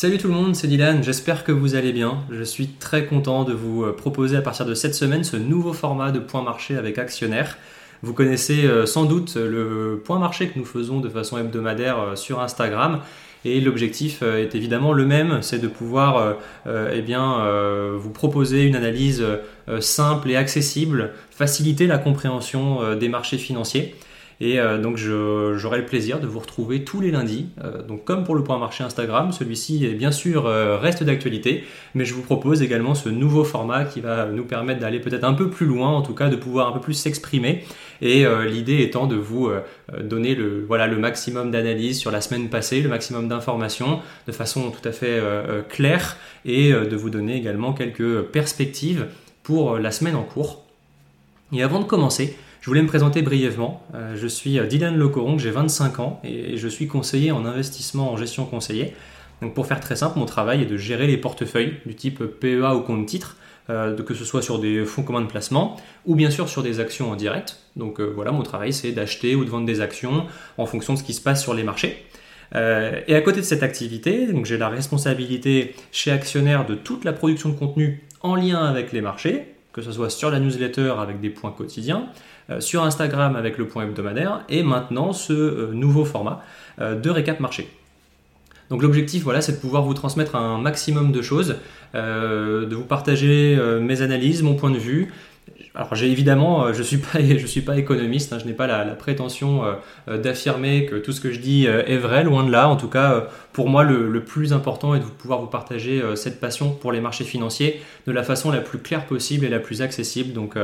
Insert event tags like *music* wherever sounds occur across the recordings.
Salut tout le monde, c'est Dylan, j'espère que vous allez bien. Je suis très content de vous euh, proposer à partir de cette semaine ce nouveau format de point marché avec actionnaire. Vous connaissez euh, sans doute le point marché que nous faisons de façon hebdomadaire euh, sur Instagram. Et l'objectif est évidemment le même, c'est de pouvoir eh vous proposer une analyse simple et accessible, faciliter la compréhension des marchés financiers. Et euh, donc j'aurai le plaisir de vous retrouver tous les lundis. Euh, donc comme pour le point marché Instagram, celui-ci bien sûr euh, reste d'actualité, mais je vous propose également ce nouveau format qui va nous permettre d'aller peut-être un peu plus loin, en tout cas de pouvoir un peu plus s'exprimer. Et l'idée étant de vous donner le, voilà, le maximum d'analyse sur la semaine passée, le maximum d'informations de façon tout à fait claire et de vous donner également quelques perspectives pour la semaine en cours. Et avant de commencer, je voulais me présenter brièvement. Euh, je suis euh, Dylan Lecoron, j'ai 25 ans et je suis conseiller en investissement en gestion conseiller. Donc pour faire très simple, mon travail est de gérer les portefeuilles du type PEA ou compte titre, euh, que ce soit sur des fonds communs de placement ou bien sûr sur des actions en direct. Donc voilà, mon travail c'est d'acheter ou de vendre des actions en fonction de ce qui se passe sur les marchés. et à côté de cette activité, j'ai la responsabilité chez Actionnaire de toute la production de contenu en lien avec les marchés, que ce soit sur la newsletter avec des points quotidiens, euh, sur Instagram avec le point hebdomadaire et maintenant ce euh, nouveau format euh, de récap marché. Donc l'objectif, voilà, c'est de pouvoir vous transmettre un maximum de choses, de vous partager mes analyses, mon point de vue, alors j'ai évidemment, euh, je suis *laughs* pas, je suis pas économiste, hein, je n'ai pas la, prétention euh, euh, d'affirmer que tout ce que je dis est vrai, loin de là. En tout cas, pour moi, le, plus important est de pouvoir vous partager cette passion pour les marchés financiers de la façon la plus claire possible et la plus accessible. Donc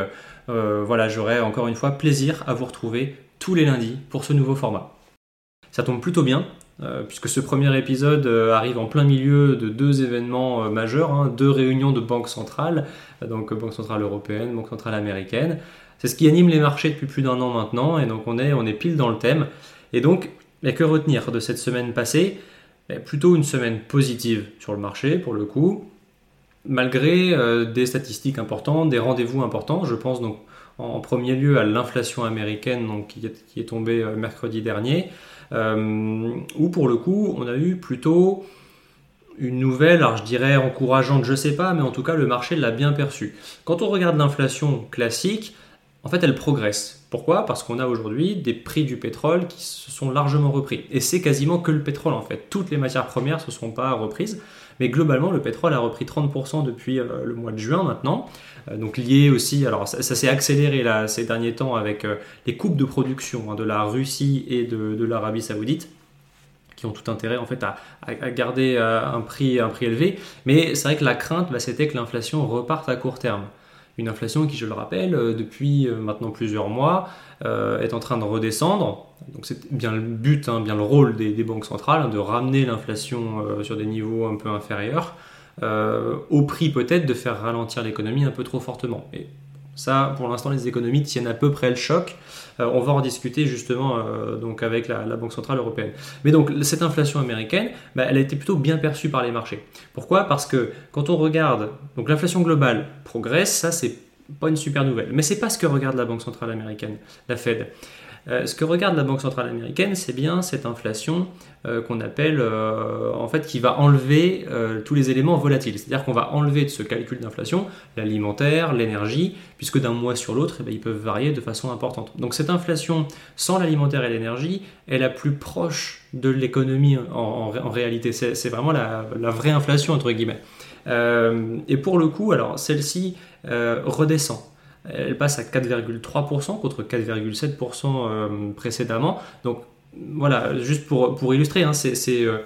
voilà, j'aurai encore une fois plaisir à vous retrouver tous les lundis pour ce nouveau format. Ça tombe plutôt bien, puisque ce premier épisode euh, arrive en plein milieu de deux événements euh, majeurs, hein, deux réunions de banques centrales, donc Banque centrale européenne, Banque centrale américaine. C'est ce qui anime les marchés depuis plus d'un an maintenant, et donc on est, on est pile dans le thème. Et donc, mais que retenir de cette semaine passée? Plutôt une semaine positive sur le marché, pour le coup, malgré des statistiques importantes, des rendez-vous importants. Je pense donc en premier lieu à l'inflation américaine qui, est, tombée mercredi dernier. Euh, où pour le coup, on a eu plutôt une nouvelle, alors je dirais encourageante, je sais pas, mais en tout cas le marché l'a bien perçu. Quand on regarde l'inflation classique, en fait elle progresse. Pourquoi? Parce qu'on a aujourd'hui des prix du pétrole qui se sont largement repris. Et c'est quasiment que le pétrole en fait. Toutes les matières premières ne se sont pas reprises. Mais globalement, le pétrole a repris 30% depuis euh, le mois de juin maintenant. Euh, donc lié aussi, alors ça, s'est accéléré ces derniers temps avec euh, les coupes de production hein, de la Russie et de, l'Arabie Saoudite qui ont tout intérêt en fait à, garder un prix, un prix élevé. Mais c'est vrai que la crainte, bah, c'était que l'inflation reparte à court terme. Une inflation qui, je le rappelle, depuis maintenant plusieurs mois, est en train de redescendre. Donc c'est bien le but, hein, bien le rôle des, banques centrales, hein, de ramener l'inflation sur des niveaux un peu inférieurs. Euh, au prix peut-être de faire ralentir l'économie un peu trop fortement. Ça, pour l'instant, les économies tiennent à peu près le choc. Euh, on va en discuter justement euh, donc avec la, Banque Centrale Européenne. Mais donc, cette inflation américaine, bah, elle a été plutôt bien perçue par les marchés. Pourquoi? Parce que quand on regarde, donc l'inflation globale progresse, ça c'est pas une super nouvelle. Mais c'est pas ce que regarde la Banque Centrale Américaine, la Fed. Euh, ce que regarde la Banque centrale américaine, c'est bien cette inflation euh, qu'on appelle, euh, en fait, qui va enlever tous les éléments volatiles. C'est-à-dire qu'on va enlever de ce calcul d'inflation l'alimentaire, l'énergie, puisque d'un mois sur l'autre, eh ben, ils peuvent varier de façon importante. Donc cette inflation sans l'alimentaire et l'énergie est la plus proche de l'économie en, réalité. C'est vraiment la, la, vraie inflation, entre guillemets. et pour le coup, alors celle-ci redescend elle passe à 4,3% contre 4,7% euh, précédemment. Donc voilà, juste pour, pour illustrer, hein, euh,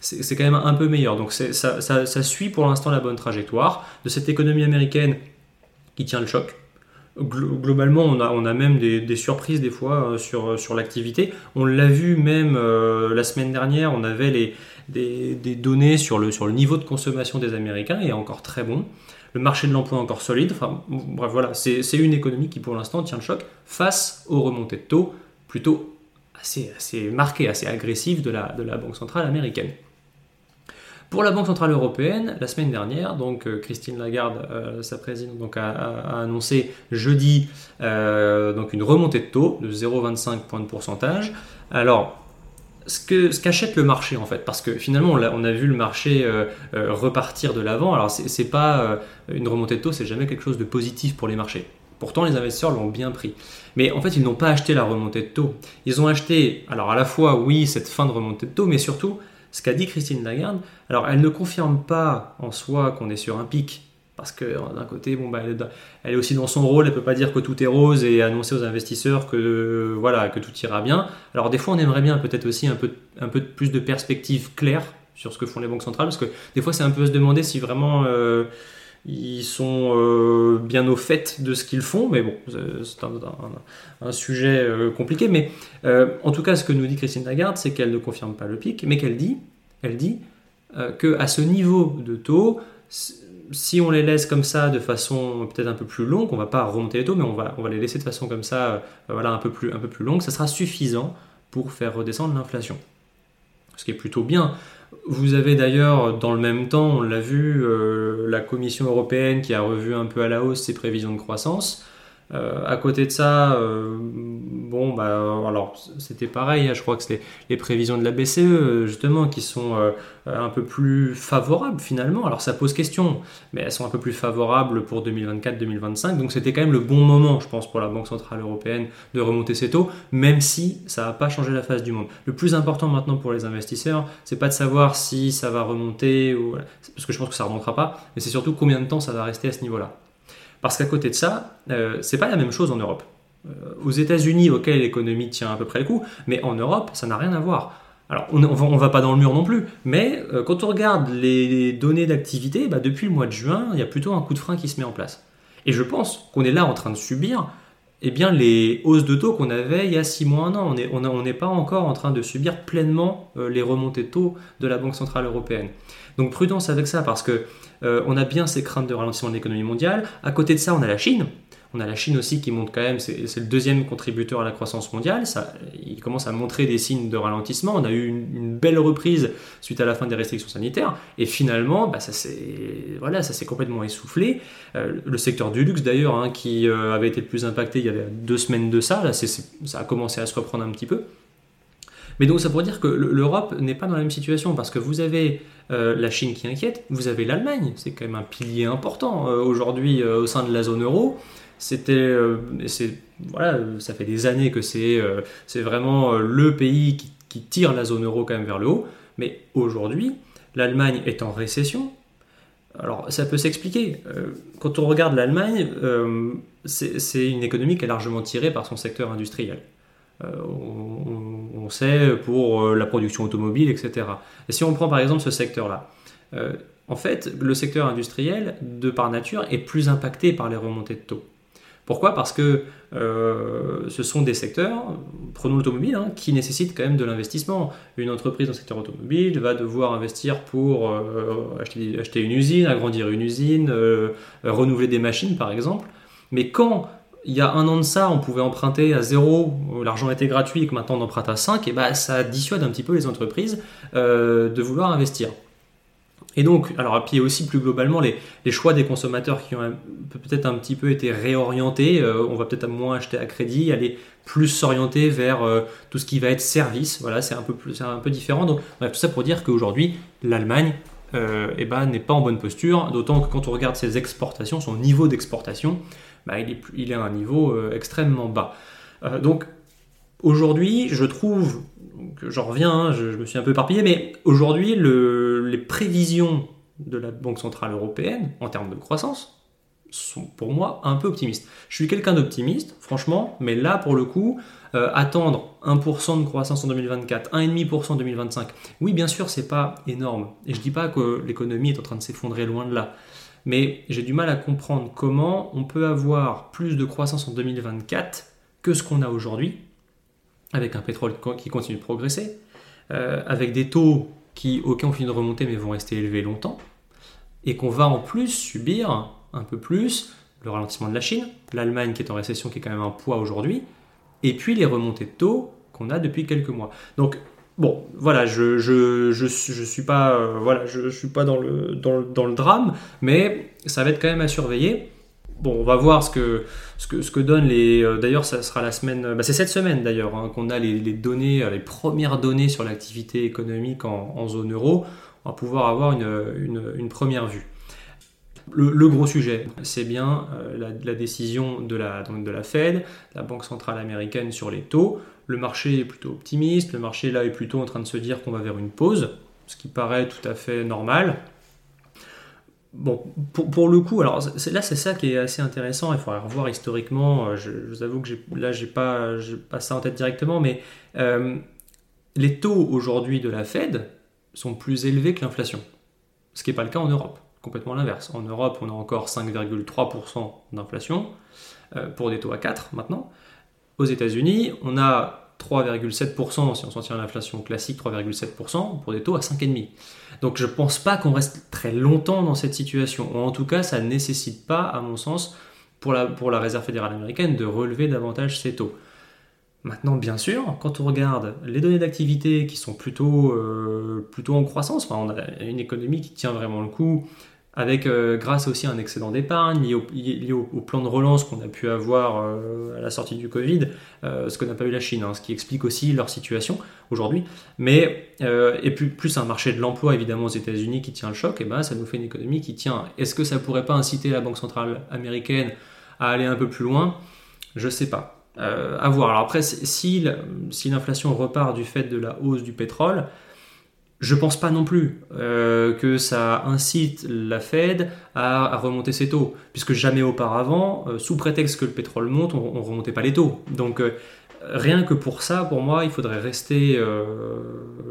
c'est quand même un peu meilleur. Donc ça, ça, suit pour l'instant la bonne trajectoire de cette économie américaine qui tient le choc. Globalement, on a, on a même des, surprises des fois euh, sur, sur l'activité. On l'a vu même la semaine dernière, on avait les, des, des, données sur le, sur le niveau de consommation des Américains, et encore très bon le marché de l'emploi encore solide. Enfin, bref, voilà, c'est une économie qui pour l'instant tient le choc face aux remontées de taux plutôt assez, assez marquées, assez agressives de la, Banque centrale américaine. Pour la Banque centrale européenne, la semaine dernière, donc euh, Christine Lagarde, euh, sa présidente, a, annoncé jeudi euh, donc une remontée de taux de 0,25 points de pourcentage. Alors, ce qu'achète le marché en fait. Parce que finalement on a, vu le marché euh, euh, repartir de l'avant. Alors c'est, c'est pas euh, une remontée de taux c'est jamais quelque chose de positif pour les marchés. Pourtant les investisseurs l'ont bien pris. Mais en fait ils n'ont pas acheté la remontée de taux. Ils ont acheté alors à la fois oui cette fin de remontée de taux mais surtout ce qu'a dit Christine Lagarde. Alors elle ne confirme pas en soi qu'on est sur un pic parce que d'un côté, bon, bah, elle, est aussi dans son rôle, elle peut pas dire que tout est rose et annoncer aux investisseurs que voilà que tout ira bien. Alors des fois, on aimerait bien peut-être aussi un peu, un peu plus de perspective claire sur ce que font les banques centrales, parce que des fois, c'est un peu se demander si vraiment euh, ils sont euh, bien au fait de ce qu'ils font, mais bon, c'est un, sujet euh, compliqué. Mais en tout cas, ce que nous dit Christine Lagarde, c'est qu'elle ne confirme pas le pic, mais qu'elle dit, elle dit que à ce niveau de taux si on les laisse comme ça de façon peut-être un peu plus longue, on va pas remonter les taux, mais on va, les laisser de façon comme ça, euh, voilà, un peu, plus, un peu plus longue, ça sera suffisant pour faire redescendre l'inflation. Ce qui est plutôt bien. Vous avez d'ailleurs, dans le même temps, on l'a vu, euh, la Commission européenne qui a revu un peu à la hausse ses prévisions de croissance. Euh, à côté de ça, euh, bon, bah, alors c'était pareil, hein, je crois que c'est les, prévisions de la BCE, justement, qui sont euh, un peu plus favorables finalement. Alors ça pose question, mais elles sont un peu plus favorables pour 2024-2025, donc c'était quand même le bon moment, je pense, pour la Banque Centrale Européenne de remonter ses taux, même si ça n'a pas changé la face du monde. Le plus important maintenant pour les investisseurs, c'est pas de savoir si ça va remonter, ou, parce que je pense que ça ne remontera pas, mais c'est surtout combien de temps ça va rester à ce niveau-là. Parce qu'à côté de ça, euh, c'est pas la même chose en Europe. Euh, aux États-Unis, ok, l'économie tient à peu près le coup, mais en Europe, ça n'a rien à voir. Alors, on ne va pas dans le mur non plus, mais euh, quand on regarde les données d'activité, bah, depuis le mois de juin, il y a plutôt un coup de frein qui se met en place. Et je pense qu'on est là en train de subir eh bien, les hausses de taux qu'on avait il y a 6 mois, un an. On n'est pas encore en train de subir pleinement les remontées de taux de la Banque Centrale Européenne. Donc prudence avec ça, parce que euh, on a bien ces craintes de ralentissement de l'économie mondiale. À côté de ça, on a la Chine. On a la Chine aussi qui monte quand même, c'est le deuxième contributeur à la croissance mondiale. Ça, il commence à montrer des signes de ralentissement. On a eu une, belle reprise suite à la fin des restrictions sanitaires. Et finalement, bah, ça s'est voilà, complètement essoufflé. Euh, le secteur du luxe d'ailleurs, hein, qui euh, avait été le plus impacté il y avait deux semaines de ça, là, ça a commencé à se reprendre un petit peu. Mais donc ça pourrait dire que l'Europe n'est pas dans la même situation parce que vous avez euh, la Chine qui inquiète, vous avez l'Allemagne, c'est quand même un pilier important euh, aujourd'hui euh, au sein de la zone euro. C'était, voilà, ça fait des années que c'est, c'est vraiment le pays qui, tire la zone euro quand même vers le haut. Mais aujourd'hui, l'Allemagne est en récession. Alors ça peut s'expliquer. quand on regarde l'Allemagne, c'est une économie qui est largement tirée par son secteur industriel. On, sait pour euh, la production automobile, etc. Et si on prend par exemple ce secteur-là, euh, en fait, le secteur industriel, de par nature, est plus impacté par les remontées de taux. Pourquoi? Parce que ce sont des secteurs, prenons l'automobile, hein, qui nécessitent quand même de l'investissement. Une entreprise dans le secteur automobile va devoir investir pour acheter, une usine, agrandir une usine, renouveler des machines par exemple. Mais quand il y a un an de ça, on pouvait emprunter à zéro, l'argent était gratuit et que maintenant on emprunte à 5, et bah, ça dissuade un petit peu les entreprises euh, de vouloir investir. Et donc, alors, puis aussi plus globalement, les, choix des consommateurs qui ont peut-être un petit peu été réorientés. Euh, on va peut-être moins acheter à crédit, aller plus s'orienter vers euh, tout ce qui va être service. Voilà, c'est un peu plus, différent. Donc, tout ça pour dire qu'aujourd'hui, l'Allemagne eh ben, n'est pas en bonne posture. D'autant que quand on regarde ses exportations, son niveau d'exportation, bah, il, est, à un niveau euh, extrêmement bas. Euh, donc aujourd'hui, je trouve, j'en reviens, hein, je, me suis un peu éparpillé, mais aujourd'hui, les prévisions de la Banque Centrale Européenne en termes de croissance sont pour moi un peu optimistes. Je suis quelqu'un d'optimiste, franchement, mais là pour le coup, euh, attendre 1% de croissance en 2024, 1,5% en 2025, oui bien sûr c'est pas énorme, et je dis pas que l'économie est en train de s'effondrer loin de là, mais j'ai du mal à comprendre comment on peut avoir plus de croissance en 2024 que ce qu'on a aujourd'hui, avec un pétrole qui continue de progresser, euh, avec des taux qui, aucun ont fini de remonter mais vont rester élevés longtemps, et qu'on va en plus subir un peu plus le ralentissement de la Chine, l'Allemagne qui est en récession qui est quand même un poids aujourd'hui, et puis les remontées de taux qu'on a depuis quelques mois. Donc Bon, voilà, je je, je, je suis pas euh, voilà, je, suis pas dans le, dans, dans, le drame, mais ça va être quand même à surveiller. bon, on va voir ce que, ce que, ce que donnent les. d'ailleurs, ça sera la semaine. Bah, c'est cette semaine d'ailleurs hein, qu'on a les, données, les premières données sur l'activité économique en, zone euro. On va pouvoir avoir une, une première vue. Le, gros sujet, c'est bien euh, la, décision de la, de la Fed, la Banque centrale américaine sur les taux. Le marché est plutôt optimiste, le marché là est plutôt en train de se dire qu'on va vers une pause, ce qui paraît tout à fait normal. Bon, pour, le coup, alors là c'est ça qui est assez intéressant, il faudrait revoir historiquement, euh, je, vous avoue que là j'ai pas, pas ça en tête directement, mais euh, les taux aujourd'hui de la Fed sont plus élevés que l'inflation, ce qui n'est pas le cas en Europe complètement l'inverse. En Europe, on a encore 5,3% d'inflation euh, pour des taux à 4 maintenant. Aux États-Unis, on a 3,7% si on s'en tient à l'inflation classique, 3,7% pour des taux à 5,5%. Donc je ne pense pas qu'on reste très longtemps dans cette situation. En tout cas, ça ne nécessite pas, à mon sens, pour la, pour la Réserve fédérale américaine de relever davantage ses taux. Maintenant, bien sûr, quand on regarde les données d'activité qui sont plutôt, euh, plutôt en croissance, on a une économie qui tient vraiment le coup, avec euh, grâce aussi à un excédent d'épargne lié, au, plan de relance qu'on a pu avoir euh, à la sortie du Covid, euh, ce que n'a pas eu la Chine, hein, ce qui explique aussi leur situation aujourd'hui. Mais et plus, un marché de l'emploi évidemment aux États-Unis qui tient le choc, et ben ça nous fait une économie qui tient. Est-ce que ça pourrait pas inciter la Banque centrale américaine à aller un peu plus loin? Je sais pas. à voir. Alors après, si l'inflation repart du fait de la hausse du pétrole, je pense pas non plus euh, que ça incite la Fed à, remonter ses taux, puisque jamais auparavant, euh, sous prétexte que le pétrole monte, on, ne remontait pas les taux. Donc euh, rien que pour ça, pour moi, il faudrait rester,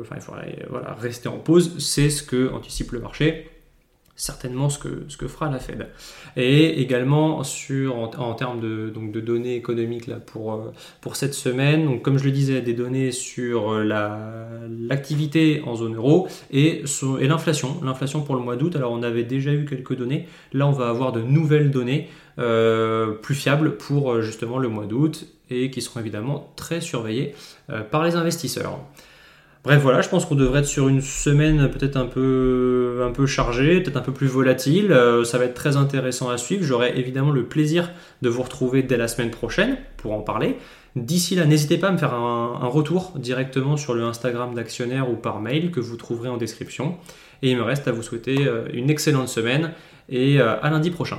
enfin, il faudrait, voilà, rester en pause. C'est ce que anticipe le marché certainement ce que, ce fera la Fed. Et également sur, en, termes de, donc de données économiques euh, pour cette semaine, comme je le disais, des données sur euh, l'activité en zone euro et, et l'inflation. L'inflation pour le mois d'août, alors on avait déjà eu quelques données, là on va avoir de nouvelles données euh, plus fiables pour justement le mois d'août et qui seront évidemment très surveillées par les investisseurs. Bref, voilà, je pense qu'on devrait être sur une semaine peut-être un peu, un peu chargée, peut-être un peu plus volatile. Euh, ça va être très intéressant à suivre. J'aurai évidemment le plaisir de vous retrouver dès la semaine prochaine pour en parler. D'ici là, n'hésitez pas à me faire un, retour directement sur le Instagram d'actionnaire ou par mail que vous trouverez en description. Et il me reste à vous souhaiter euh, une excellente semaine et euh, à lundi prochain.